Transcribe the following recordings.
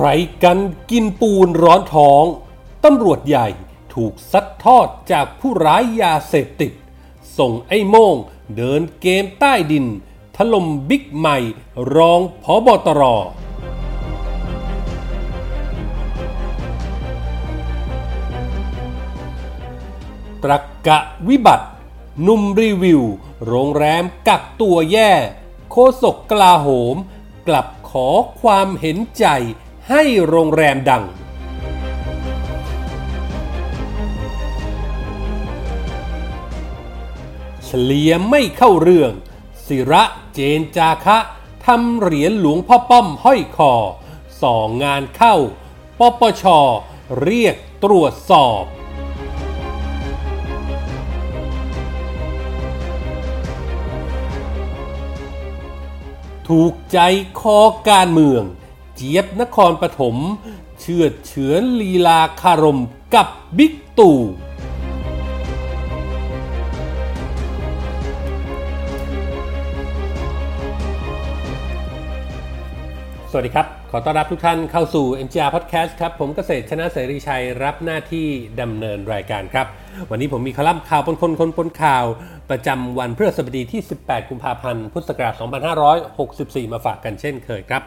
ใครกันกินปูนร้อนท้อง ตำรวจใหญ่ถูกซัดทอดจากผู้ร้ายยาเสพติด ส่งไอ้โม่งเดินเกมใต้ดิน ถล่มบิ๊กใหม่รองพอบอตรตรักกะวิบัติหนุ่มรีวิว โรงแรมกักตัวแย่ โคศกกลาโหม กลับขอความเห็นใจ ให้โรงแรมดัง เฉลียไม่เข้าเรื่อง ศิระเจนจาคะทำเหรียญหลวงพ่อป้อมห้อยคอสองงานเข้า ปปช เรียกตรวจสอบ ถูกใจคอการเมือง เจี๊ยบนครปฐมเชื่อเฉือนลีลาคารมกับบิ๊กตู่สวัสดีครับ ขอต้อนรับทุกท่านเข้าสู่ NGR Podcast ครับ ผมเกษตรชนะเสรีชัยรับหน้าที่ดำเนินรายการครับ วันนี้ผมมีคอลัมน์ข่าวปนคนคนปนข่าว ประจำวันพฤหัสบดีที่ 18 กุมภาพันธ์ พุทธศักราช 2564 มาฝากกันเช่นเคยครับ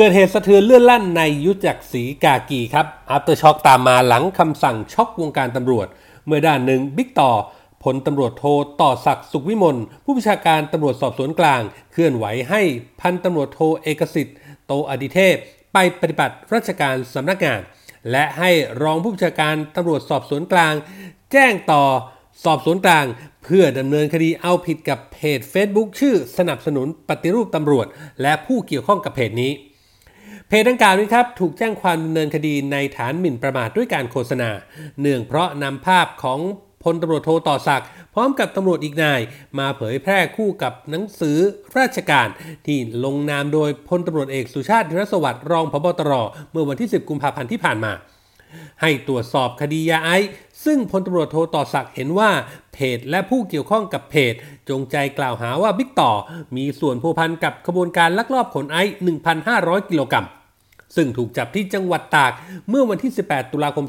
เกิดเหตุสะเทือนเลื่อนลั่นในยุทธจักรศรีกากีครับ aftershock ตามมาหลังคำสั่งช็อกวงการตำรวจ เมื่อด้านหนึ่งบิ๊กต่อพลตำรวจโทต่อศักดิ์สุขวิมลผู้บัญชาการตำรวจสอบสวนกลาง เคลื่อนไหวให้พันตำรวจโทเอกสิทธิ์ โตอดิเทพ ไปปฏิบัติราชการสำนักงาน และให้รองผู้บัญชาการตำรวจสอบสวนกลาง แจ้งต่อสอบสวนกลาง เพื่อดำเนินคดีเอาผิดกับเพจ Facebook ชื่อสนับสนุนปฏิรูปตำรวจ และผู้เกี่ยวข้องกับเพจนี้ เพจดังกล่าวนี้ครับถูกแจ้งความดำเนินคดีในฐานหมิ่นประมาทด้วยการโฆษณา เนื่องเพราะนำภาพของพลตำรวจโทต่อศักดิ์พร้อมกับตำรวจอีกนาย มาเผยแพร่คู่กับหนังสือราชการ ที่ลงนามโดยพลตำรวจเอกสุชาติธีรสวัสดิ์รองพบตร เมื่อวันที่ 10 กุมภาพันธ์ที่ผ่านมา ให้ตรวจสอบคดียาไอซ์ซึ่งพลตำรวจโทต่อศักดิ์เห็นว่าเพจและผู้เกี่ยวข้องกับเพจ จงใจกล่าวหาว่าบิ๊กต่อ มีส่วนผูกพันกับขบวนการลักลอบขนไอซ์1,500 กิโลกรัม ซึ่งถูกจับที่จังหวัดตากเมื่อวันที่ 18 ตุลาคม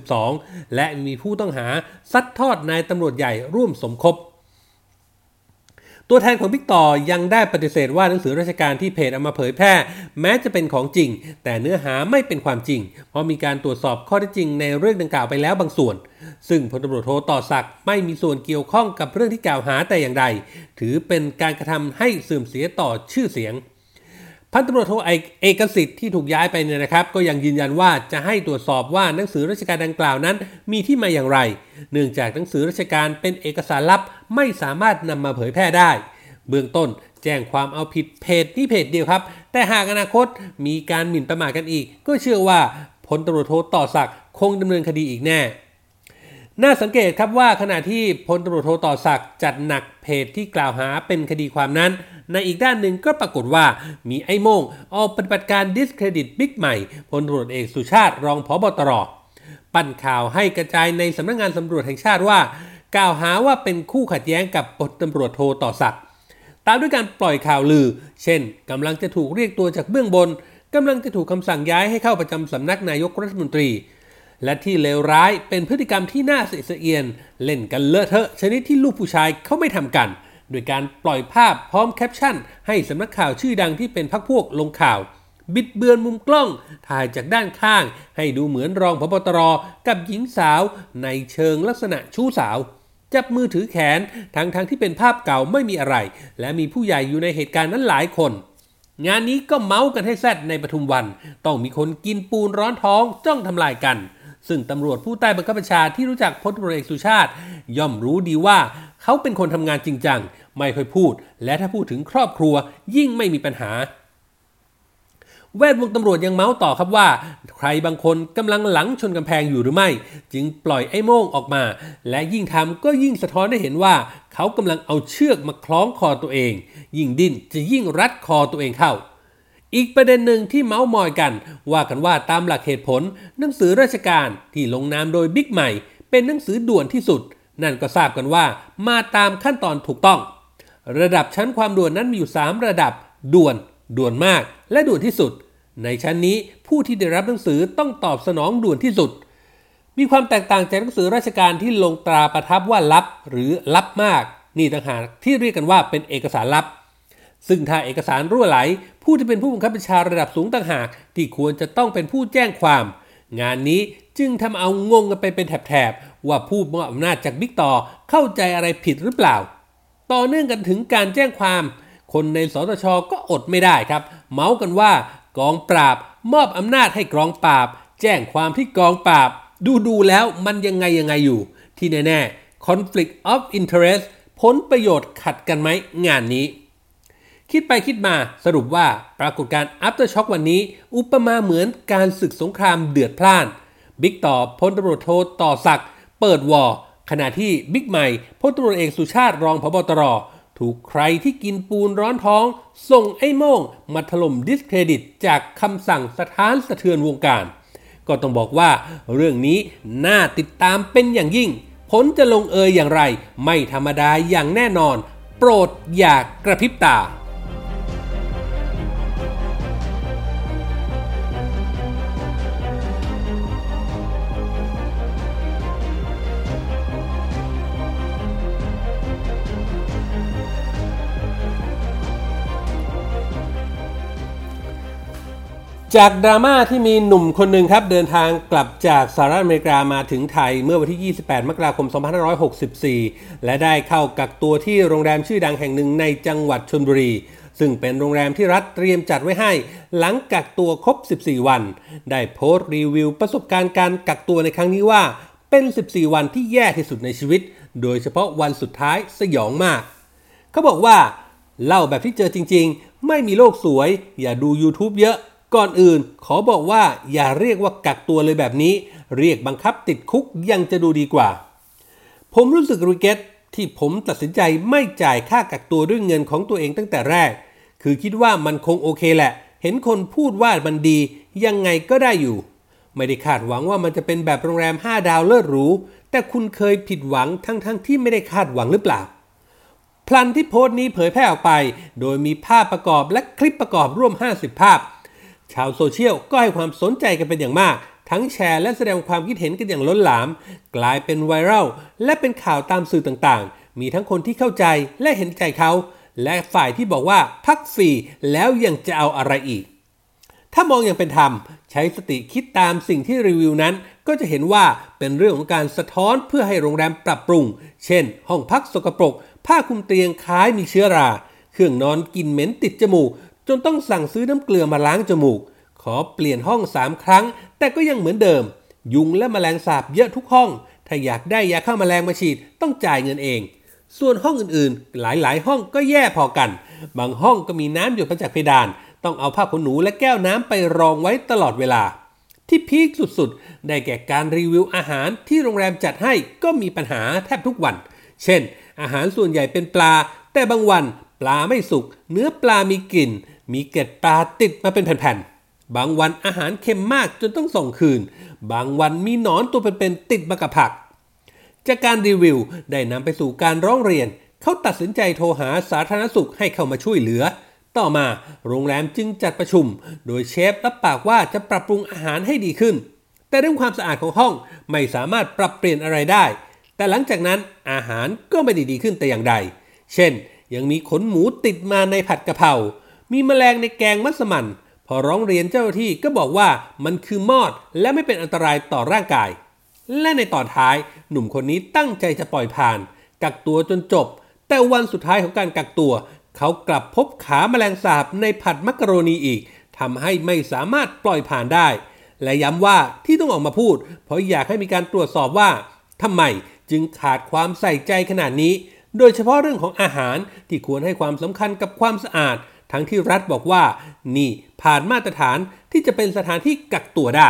2562 และมีผู้ต้องหาซัดทอดนายตำรวจใหญ่ร่วมสมคบ ตัวแทนของบิ๊กต่อยังได้ปฏิเสธว่าหนังสือราชการที่เพจเอามาเผยแพร่ แม้จะเป็นของจริง แต่เนื้อหาไม่เป็นความจริง เพราะมีการตรวจสอบข้อเท็จจริงในเรื่องดังกล่าวไปแล้วบางส่วน ซึ่งพลตำรวจโทต่อศักดิ์ไม่มีส่วนเกี่ยวข้องกับเรื่องที่กล่าวหาแต่อย่างใด ถือเป็นการกระทำให้เสื่อมเสียต่อชื่อเสียง พันตำรวจโทเอกสิทธิ์ที่ถูกย้ายไปเนี่ยนะครับ ก็ยังยืนยันว่าจะให้ตรวจสอบว่าหนังสือราชการดังกล่าวนั้น มีที่มาอย่างไร เนื่องจากหนังสือราชการเป็นเอกสารลับไม่สามารถนำมาเผยแพร่ได้ เบื้องต้นแจ้งความเอาผิดเพจนี้เพจเดียวครับ แต่หากอนาคตมีการหมิ่นประมาทกันอีก ก็เชื่อว่าพลตำรวจโทต่อศักดิ์คงดำเนินคดีอีกแน่ น่าสังเกตครับว่าขณะที่พลตำรวจโทต่อศักดิ์จัดหนักเพจที่กล่าวหาเป็นคดีความนั้น ในอีกด้านหนึ่งก็ปรากฏว่ามีไอ้โม่งออกปฏิบัติการดิสเครดิตบิ๊กใหม่พลตำรวจเอกสุชาติรองผบตรปั่นข่าวให้กระจายในสำนักงงานตำรวจแห่งชาติว่า กล่าวหาว่าเป็นคู่ขัดแย้งกับพลตำรวจโทต่อศักดิ์ตามด้วยการปล่อยข่าวลือ เช่นกำลังจะถูกเรียกตัวจากเบื้องบนกำลังจะถูกคำสั่งย้ายให้เข้าประจำสำนักนายกรัฐมนตรี และที่เลวร้ายเป็นพฤติกรรมที่น่าเสียเอียน เล่นกันเลอะเทอะชนิดที่ลูกผู้ชายเขาไม่ทำกัน โดยการปล่อยภาพพร้อมแคปชั่น ให้สำนักข่าวชื่อดังที่เป็นพักพวกลงข่าว บิดเบือนมุมกล้อง ถ่ายจากด้านข้าง ให้ดูเหมือนรองพบตรกับหญิงสาวในเชิงลักษณะชู้สาวจับมือถือแขนทั้งทั้งที่เป็นภาพเก่าไม่มีอะไร และมีผู้ใหญ่อยู่ในเหตุการณ์นั้นหลายคน งานนี้ก็เมาส์กันให้แซดในปทุมวัน ต้องมีคนกินปูนร้อนท้องจ้องทำลายกัน ซึ่งตำรวจผู้ใต้บังคับบัญชาที่รู้จักพลตำรวจเอกสุชาติ ย่อมรู้ดีว่าเขาเป็นคนทำงานจริงจัง ไม่ค่อยพูด และถ้าพูดถึงครอบครัวยิ่งไม่มีปัญหา แวดวงตำรวจยังเมาส์ต่อครับว่า ใครบางคนกำลังหลังชนกำแพงอยู่หรือไม่ จึงปล่อยไอ้โม่งออกมา และยิ่งทำก็ยิ่งสะท้อนให้เห็นว่า เขากำลังเอาเชือกมาคล้องคอตัวเอง ยิ่งดิ้นจะยิ่งรัดคอตัวเองเข้า อีกประเด็นหนึ่งที่เมาส์มอยกัน ว่ากันว่าตามหลักเหตุผล หนังสือราชการที่ลงนามโดยบิ๊กใหม่ เป็นหนังสือด่วนที่สุด นั่นก็ทราบกันว่ามาตามขั้นตอนถูกต้อง ระดับชั้นความด่วนนั้นมีอยู่ 3 ระดับ ด่วน ด่วนมาก และด่วนที่สุด ในชั้นนี้ผู้ที่ได้รับหนังสือต้องตอบสนองด่วนที่สุด มีความแตกต่างจากหนังสือราชการที่ลงตราประทับว่าลับ หรือลับมาก นี่ต่างหากที่เรียกกันว่าเป็นเอกสารลับ ซึ่งถ้าเอกสารรั่วไหล ผู้ที่เป็นผู้บังคับบัญชาระดับสูงต่างหาก ที่ควรจะต้องเป็นผู้แจ้งความ งานนี้จึงทำเอางงกันไปเป็นแถบๆว่าผู้มอบอำนาจจากบิ๊กต่อเข้าใจอะไรผิดหรือเปล่า ต่อเนื่องกันถึงการแจ้งความ คนในสตชก็อดไม่ได้ครับ เมาส์กันว่ากองปราบมอบอำนาจให้กองปราบ แจ้งความที่กองปราบ ดูดูแล้วมันยังไงยังไงอยู่ ที่แน่ๆ conflict of interest ผลประโยชน์ขัดกันไหมงานนี้ คิดไปคิดมาสรุปว่าปรากฏการณ์ aftershock วันนี้ อุปมาเหมือนการศึกสงครามเดือดพล่าน บิ๊กต่อพลตำรวจโทต่อศักดิ์เปิด war ขณะที่บิ๊กใหม่พลตำรวจเอกสุชาติรองผบตร ถูกใครที่กินปูนร้อนท้อง ส่งไอ้โม่งมาถล่มดิสเครดิต จากคำสั่งสะท้านสะเทือนวงการ ก็ต้องบอกว่าเรื่องนี้น่าติดตามเป็นอย่างยิ่ง ผลจะลงเอยอย่างไร ไม่ธรรมดาอย่างแน่นอน โปรดอย่ากกระพริบตา จากดราม่าที่มีหนุ่มคนหนึ่งครับ เดินทางกลับจากสหรัฐอเมริกามาถึงไทยเมื่อวันที่ 28 มกราคม 2564 และได้เข้ากักตัวที่โรงแรมชื่อดังแห่งหนึ่งในจังหวัดชลบุรี ซึ่งเป็นโรงแรมที่รัฐเตรียมจัดไว้ให้ หลังกักตัวครบ 14 วัน ได้โพสต์รีวิวประสบการณ์การกักตัวในครั้งนี้ว่าเป็น 14 วันที่แย่ที่สุดในชีวิต โดยเฉพาะวันสุดท้ายสยองมาก เขาบอกว่าเล่าแบบที่เจอจริง ๆ ไม่มีโลกสวย อย่าดู YouTube เยอะ ก่อนอื่นขอบอกว่าอย่าเรียกว่ากักตัวเลยแบบนี้ เรียกบังคับติดคุกยังจะดูดีกว่า ผมรู้สึกรีเกตที่ผมตัดสินใจไม่จ่ายค่ากักตัวด้วยเงินของตัวเองตั้งแต่แรก คือคิดว่ามันคงโอเคแหละ เห็นคนพูดว่ามันดี ยังไงก็ได้อยู่ ไม่ได้คาดหวังว่ามันจะเป็นแบบโรงแรม 5 ดาวเลิศหรู แต่คุณเคยผิดหวังทั้งๆทที่ไม่ได้คาดหวังหรือเปล่า พลันที่โพสต์นี้เผยแพร่ออกไป โดยมีภาพประกอบและคลิปประกอบร่วม 50 ภาพ ชาวโซเชียลก็ให้ความสนใจกันเป็นอย่างมาก ทั้งแชร์และแสดงความคิดเห็นกันอย่างล้นหลาม กลายเป็นไวรัลและเป็นข่าวตามสื่อต่างๆ มีทั้งคนที่เข้าใจและเห็นใจเขา และฝ่ายที่บอกว่าพักฟรีแล้วยังจะเอาอะไรอีก ถ้ามองอย่างเป็นธรรม ใช้สติคิดตามสิ่งที่รีวิวนั้น ก็จะเห็นว่าเป็นเรื่องของการสะท้อนเพื่อให้โรงแรมปรับปรุง เช่น ห้องพักสกปรก ผ้าคลุมเตียงคล้ายมีเชื้อรา เครื่องนอนกินเหม็นติดจมูก จนต้องสั่งซื้อน้ำเกลือมาล้างจมูก ขอเปลี่ยนห้อง3ครั้ง แต่ก็ยังเหมือนเดิม ยุงและแมลงสาบเยอะทุกห้อง ถ้าอยากได้ยาฆ่าแมลงมาฉีดต้องจ่ายเงินเอง ส่วนห้องอื่นๆ หลายๆ ห้องก็แย่พอกัน บางห้องก็มีน้ำหยดมาจากเพดาน ต้องเอาผ้าขนหนูและแก้วน้ำไปรองไว้ตลอดเวลา ที่พีคสุดๆ ได้แก่การรีวิวอาหารที่โรงแรมจัดให้ก็มีปัญหาแทบทุกวัน เช่น อาหารส่วนใหญ่เป็นปลา แต่บางวันปลาไม่สุก เนื้อปลามีกลิ่น มีเกล็ดปลาติดมาเป็นแผ่นๆ บางวันอาหารเค็มมากจนต้องส่งคืน บางวันมีหนอนตัวเป็นๆติดมากับผัก จากการรีวิวได้นำไปสู่การร้องเรียน เขาตัดสินใจโทรหาสาธารณสุขให้เข้ามาช่วยเหลือ ต่อมาโรงแรมจึงจัดประชุม โดยเชฟรับปากว่าจะปรับปรุงอาหารให้ดีขึ้น แต่เรื่องความสะอาดของห้องไม่สามารถปรับเปลี่ยนอะไรได้ แต่หลังจากนั้นอาหารก็ไม่ได้ดีขึ้นแต่อย่างใด เช่น ยังมีขนหมูติดมาในผัดกะเพรา มีแมลงในแกงมัสมั่น พอร้องเรียนเจ้าหน้าที่ก็บอกว่ามันคือมอดและไม่เป็นอันตรายต่อร่างกาย และในตอนท้ายหนุ่มคนนี้ตั้งใจจะปล่อยผ่าน กักตัวจนจบ แต่วันสุดท้ายของการกักตัว เขากลับพบขาแมลงสาบในผัดมักกะโรนีอีกทำให้ไม่สามารถปล่อยผ่านได้ และย้ำว่าที่ต้องออกมาพูด เพราะอยากให้มีการตรวจสอบว่าทำไมจึงขาดความใส่ใจขนาดนี้ โดยเฉพาะเรื่องของอาหารที่ควรให้ความสำคัญกับความสะอาด ทั้งที่รัฐบอกว่า นี่ผ่านมาตรฐานที่จะเป็นสถานที่กักตัวได้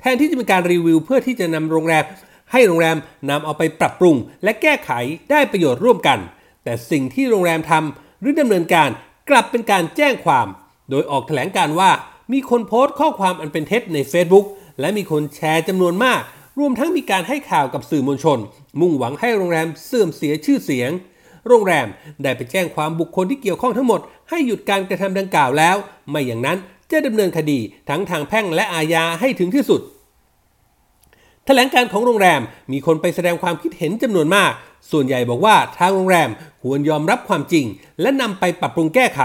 แทนที่จะเป็นการรีวิวเพื่อที่จะนำโรงแรม ให้โรงแรมนำเอาไปปรับปรุง และแก้ไขได้ประโยชน์ร่วมกัน แต่สิ่งที่โรงแรมทำหรือดำเนินการกลับเป็นการแจ้งความ โดยออกแถลงการว่ามีคนโพสต์ข้อความอันเป็นเท็จใน Facebook และมีคนแชร์จำนวนมาก รวมทั้งมีการให้ข่าวกับสื่อมวลชน มุ่งหวังให้โรงแรมเสื่อมเสียชื่อเสียง โรงแรมได้ไปแจ้งความบุคคลที่เกี่ยวข้องทั้งหมด ให้หยุดการกระทำดังกล่าวแล้ว ไม่อย่างนั้นจะดำเนินคดีทั้งทางแพ่งและอาญาให้ถึงที่สุดแถลงการของโรงแรมมีคนไปแสดงความคิดเห็นจำนวนมาก ส่วนใหญ่บอกว่าทางโรงแรมควรยอมรับความจริง และนำไปปรับปรุงแก้ไข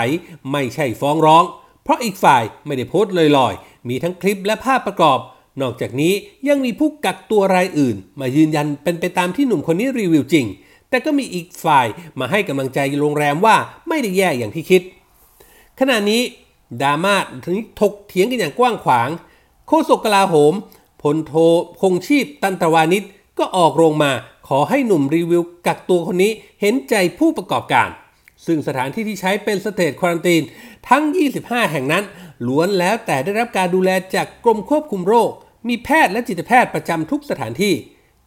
ไม่ใช่ฟ้องร้อง เพราะอีกฝ่ายไม่ได้โพสต์ลอยๆ มีทั้งคลิปและภาพประกอบ นอกจากนี้ยังมีผู้กักตัวรายอื่น มายืนยันเป็นไปตามที่หนุ่มคนนี้รีวิวจริง แต่ก็มีอีกฝ่ายมาให้กำลังใจโรงแรมว่าไม่ได้แย่อย่างที่คิด ขณะนี้ดราม่าถึงถกเถียงกันอย่างกว้างขวาง โฆษกกลาโหมพลโทคงชีพตันตวานิชก็ออกโรงมาขอให้หนุ่มรีวิวกักตัวคนนี้เห็นใจผู้ประกอบการ ซึ่งสถานที่ที่ใช้เป็นสเตทควอนตีนทั้ง 25 แห่งนั้น ล้วนแล้วแต่ได้รับการดูแลจากกรมควบคุมโรค มีแพทย์และจิตแพทย์ประจำทุกสถานที่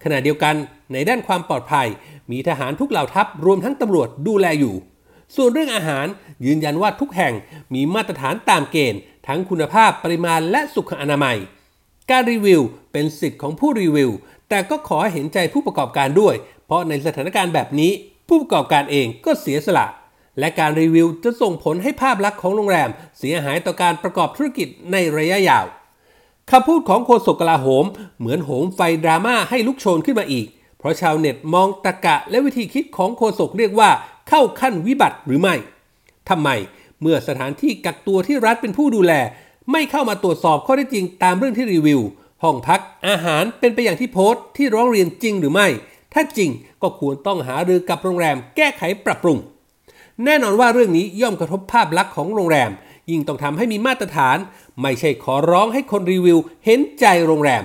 ขณะเดียวกันในด้านความปลอดภัย มีทหารทุกเหล่าทัพรวมทั้งตำรวจดูแลอยู่ ส่วนเรื่องอาหารยืนยันว่าทุกแห่งมีมาตรฐานตามเกณฑ์ ทั้งคุณภาพปริมาณและสุขอนามัย การรีวิวเป็นสิทธิ์ของผู้รีวิว แต่ก็ขอเห็นใจผู้ประกอบการด้วย เพราะในสถานการณ์แบบนี้ ผู้ประกอบการเองก็เสียสละและการรีวิวจะส่งผลให้ภาพลักษณ์ของโรงแรม เสียหายต่อการประกอบธุรกิจในระยะยาว คำพูดของโฆษกกลาโหม เหมือนโหมไฟดราม่าให้ลุกโชนขึ้นมาอีก ราะชาวเน็ตมองตะกะและวิธีคิดของโฆษกเรียกว่า เข้าขั้นวิบัติหรือไม่ทำไมเมื่อสถานที่กักตัวที่รัฐเป็นผู้ดูแล ไม่เข้ามาตรวจสอบข้อเท็จจริงตามเรื่องที่รีวิว ห้องพักอาหารเป็นไปอย่างที่โพสต์ที่ร้องเรียนจริงหรือไม่ ถ้าจริงก็ควรต้องหารือกับโรงแรมแก้ไขปรับปรุง แน่นอนว่าเรื่องนี้ย่อมกระทบภาพลักษณ์ของโรงแรม ยิ่งต้องทำให้มีมาตรฐาน ไม่ใช่ขอร้องให้คนรีวิว เห็นใจโรงแรม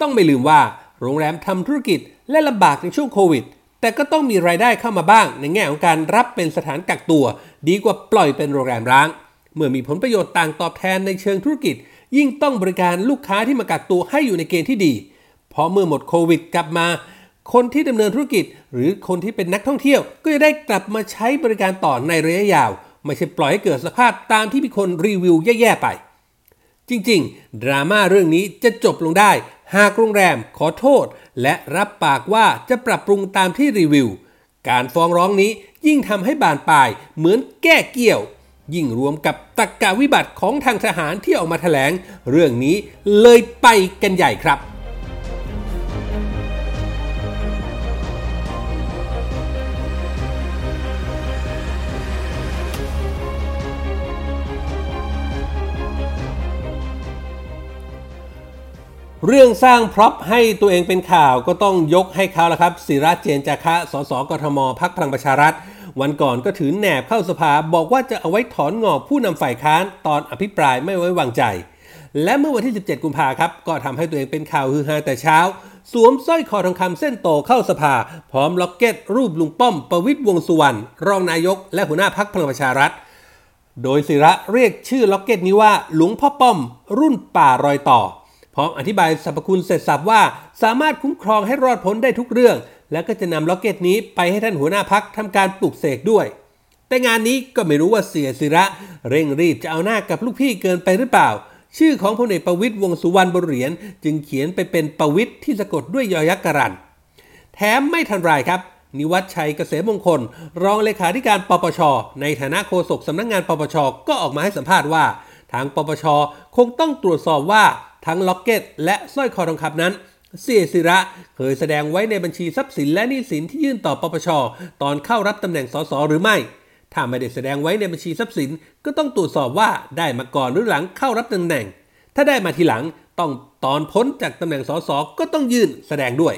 ต้องไม่ลืมว่า โรงแรมทำธุรกิจ และลำบากในช่วงโควิด แต่ก็ต้องมีรายได้เข้ามาบ้าง ในแง่ของการรับเป็นสถานกักตัว ดีกว่าปล่อยเป็นโรงแรมร้าง เมื่อมีผลประโยชน์ต่างตอบแทนในเชิงธุรกิจ ยิ่งต้องบริการลูกค้าที่มากักตัวให้อยู่ในเกณฑ์ที่ดี เพราะเมื่อหมดโควิดกลับมา คนที่ดำเนินธุรกิจ หรือคนที่เป็นนักท่องเที่ยว ก็จะได้กลับมาใช้บริการต่อในระยะยาว ไม่ใช่ปล่อยให้เกิดสภาพตามที่มีคนรีวิวแย่ๆไปจริงๆ ดราม่าเรื่องนี้จะจบลงได้ หากโรงแรมขอโทษ และรับปากว่าจะปรับปรุงตามที่รีวิว การฟ้องร้องนี้ยิ่งทำให้บานปลายเหมือนแก้เกี่ยว ยิ่งรวมกับตักกะวิบัติของทางทหารที่ออกมาแถลง เรื่องนี้เลยไปกันใหญ่ครับ เรื่องสร้าง prop ให้ตัวเองเป็นข่าวก็ต้องยกให้เขาละครับสิระเจนจาคะ สสกทมพรรคพลังประชารัฐ วันก่อนก็ถือแหนบเข้าสภาบอกว่าจะเอาไว้ถอนหงอกผู้นำฝ่ายค้านตอนอภิปรายไม่ไว้วางใจ และเมื่อวันที่ 17 กุมภาครับ ก็ทำให้ตัวเองเป็นข่าวฮือฮาแต่เช้า สวมสร้อยคอทองคำเส้นโตเข้าสภา พร้อมล็อกเก็ต รูปลุงป้อม ประวิตรวงษ์สุวรรณรองนายก และหัวหน้าพรรคพลังประชารัฐ โดยสิระเรียกชื่อล็อกเก็ตนี้ว่าหลวงพ่อป้อม รุ่นป่ารอยต่อ พร้อมอธิบายสรรพคุณเสร็จสับว่า สามารถคุ้มครองให้รอดพ้นได้ทุกเรื่อง แล้วก็จะนำล็อกเก็ตนี้ไปให้ท่านหัวหน้าพรรคทำการปลุกเสกด้วย แต่งานนี้ก็ไม่รู้ว่าเสี่ยสิระเร่งรีบจะเอาหน้ากับลูกพี่เกินไปหรือเปล่า ชื่อของพลเอกประวิตรวงษ์สุวรรณบนเหรียญจึงเขียนไปเป็นประวิตยที่สะกดด้วยยอยักษ์การันต์แถมไม่ทันไรครับนิวัฒชัยเกษมมงคล รองเลขาธิการปปช ในฐานะโฆษกสำนักงานปปช ก็ออกมาให้สัมภาษณ์ว่า ทางปปช คงต้องตรวจสอบว่า ทั้งล็อกเก็ตและสร้อยคอทองคำนั้นเสี่ยสิระเคยแสดงไว้ในบัญชีทรัพย์สินและหนี้สินที่ยื่นต่อปปช ตอนเข้ารับตำแหน่งสสหรือไม่ ถ้าไม่ได้แสดงไว้ในบัญชีทรัพย์สินก็ต้องตรวจสอบว่าได้มาก่อนหรือหลังเข้ารับตำแหน่ง ถ้าได้มาทีหลังต้องตอนพ้นจากตำแหน่งสสก็ต้องยื่นแสดงด้วย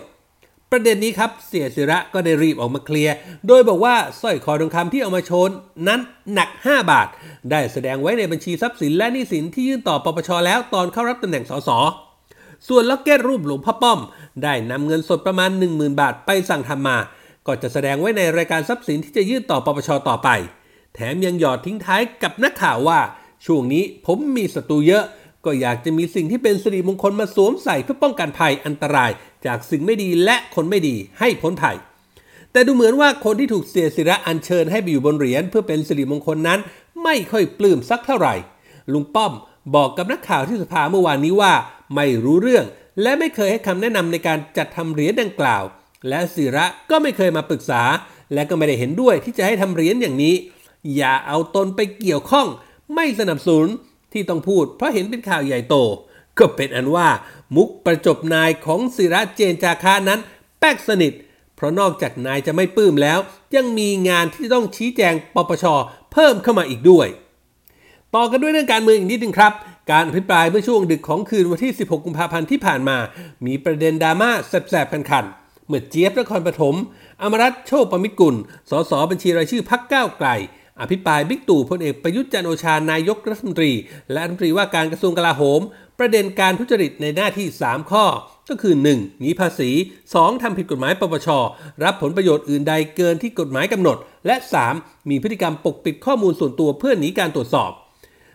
ประเด็นนี้ครับเสี่ยสิระก็ได้รีบออกมาเคลียร์ โดยบอกว่าสร้อยคอทองคำที่เอามาโชนนั้นหนัก 5 บาท ได้แสดงไว้ในบัญชีทรัพย์สินและหนี้สินที่ยื่นต่อปปชแล้วตอนเข้ารับตำแหน่งสสส่วนล็อกเก็ตรูปหลวงพ่อป้อม ได้นำเงินสดประมาณ 10,000 บาทไปสั่งทำมา ก็จะแสดงไว้ในรายการทรัพย์สินที่จะยื่นต่อปปชต่อไป แถมยังหยอดทิ้งท้ายกับนักข่าวว่า ช่วงนี้ผมมีศัตรูเยอะ ก็อยากจะมีสิ่งที่เป็นสิริมงคลมาสวมใส่เพื่อป้องกันภัยอันตราย จากสิ่งไม่ดีและคนไม่ดีให้พ้นภัย แต่ดูเหมือนว่าคนที่ถูกเสียศิระอัญเชิญให้ไปอยู่บนเหรียญเพื่อเป็นสิริมงคลนั้น ไม่ค่อยปลื้มสักเท่าไหร่ ลุงป้อมบอกกับนักข่าวที่สภาเมื่อวานนี้ว่าไม่รู้เรื่อง และไม่เคยให้คำแนะนำในการจัดทำเหรียญดังกล่าว และศิระก็ไม่เคยมาปรึกษา และก็ไม่ได้เห็นด้วยที่จะให้ทำเหรียญอย่างนี้ อย่าเอาตนไปเกี่ยวข้อง ไม่สนับสนุน ที่ต้องพูดเพราะเห็นเป็นข่าวใหญ่โต ก็เป็นอันว่ามุกประจบนายของศิระเจนจาคานั้น แป๊กสนิท เพราะนอกจากนายจะไม่ปลื้มแล้ว ยังมีงานที่ต้องชี้แจงปปชเพิ่มเข้ามาอีกด้วย ต่อกันด้วยเรื่องการเมืองอีกนิดนึงครับการอภิปรายเมื่อช่วงดึกของคืนวันที่ 16 กุมภาพันธ์ที่ผ่านมา มีประเด็นดราม่าแสบๆคันๆ เมื่อเจี๊ยบนครปฐม อมรัตโชคประมิตรกุล สสบัญชีรายชื่อพักก้าวไกล อภิปรายบิ๊กตู่พลเอกประยุทธ์จันโอชานายกรัฐมนตรี และรัฐมนตรีว่าการกระทรวงกลาโหม ประเด็นการทุจริตในหน้าที่ 3 ข้อ ก็คือ 1. หนีภาษี 2. ทำผิดกฎหมายปปช รับผลประโยชน์อื่นใดเกินที่กฎหมายกำหนด และ 3. มีพฤติกรรมปกปิดข้อมูลส่วนตัวเพื่อหนีการตรวจสอบ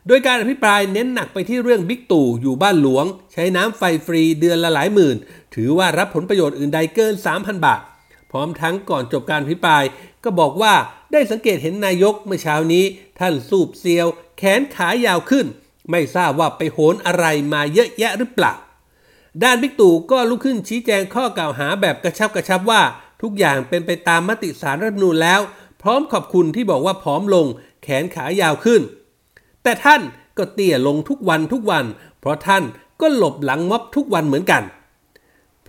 โดยการอภิปรายเน้นหนักไปที่เรื่องบิ๊กตู่อยู่บ้านหลวง ใช้น้ำไฟฟรีเดือนละหลายหมื่น ถือว่ารับผลประโยชน์อื่นใดเกิน 3,000 บาท พร้อมทั้งก่อนจบการอภิปรายก็บอกว่า ได้สังเกตเห็นนายกเมื่อเช้านี้ ท่านสูบเซียว แขนขายาวขึ้น ไม่ทราบว่าไปโหนอะไรมาเยอะแยะหรือเปล่า ด้านบิ๊กตู่ก็ลุกขึ้นชี้แจงข้อกล่าวหาแบบกระชับกระชับว่า ทุกอย่างเป็นไปตามมติสารรัฐนูญแล้ว พร้อมขอบคุณที่บอกว่าผอมลง แขนขายาวขึ้น แต่ท่านก็เตี้ยลงทุกวันทุกวัน เพราะท่านก็หลบหลังม็อบทุกวันเหมือนกัน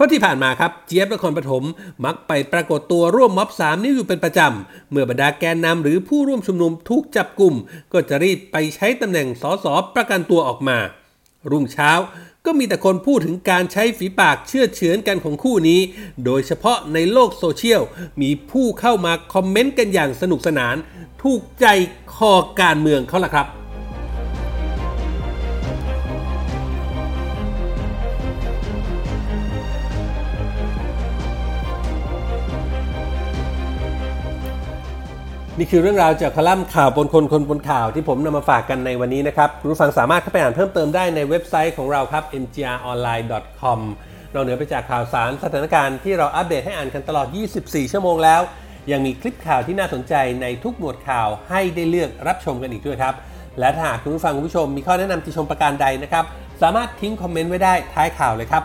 ราะที่ผ่านมาครับเจี๊ยบนครปฐมมักไปปรากฏตัวร่วมม็อบสามนิ้วอยู่เป็นประจำ เมื่อบรรดาแกนนำหรือผู้ร่วมชุมนุมถูกจับกลุ่ม ก็จะรีบไปใช้ตำแหน่งสสประกันตัวออกมา รุ่งเช้าก็มีแต่คนพูดถึงการใช้ฝีปากเชื่อเฉือนกันของคู่นี้ โดยเฉพาะในโลกโซเชียล มีผู้เข้ามาคอมเมนต์กันอย่างสนุกสนาน ถูกใจคอการเมืองเขาล่ะครับ นี่คือเรื่องราวจากคอลัมน์ข่าวปนคนคนปนข่าวที่ผมนำมาฝากกันในวันนี้นะครับคุณผู้ฟังสามารถเข้าไปอ่านเพิ่มเติมได้ในเว็บไซต์ของเราครับ mgronline.com เราเหนือไปจากข่าวสารสถานการณ์ที่เราอัปเดตให้อ่านกันตลอด 24 ชั่วโมงแล้ว ยังมีคลิปข่าวที่น่าสนใจในทุกหมวดข่าวให้ได้เลือกรับชมกันอีกด้วยครับ และถ้าหากคุณผู้ฟังคุณผู้ชมมีข้อแนะนำติชมประการใดนะครับ สามารถทิ้งคอมเมนต์ไว้ได้ท้ายข่าวเลยครับ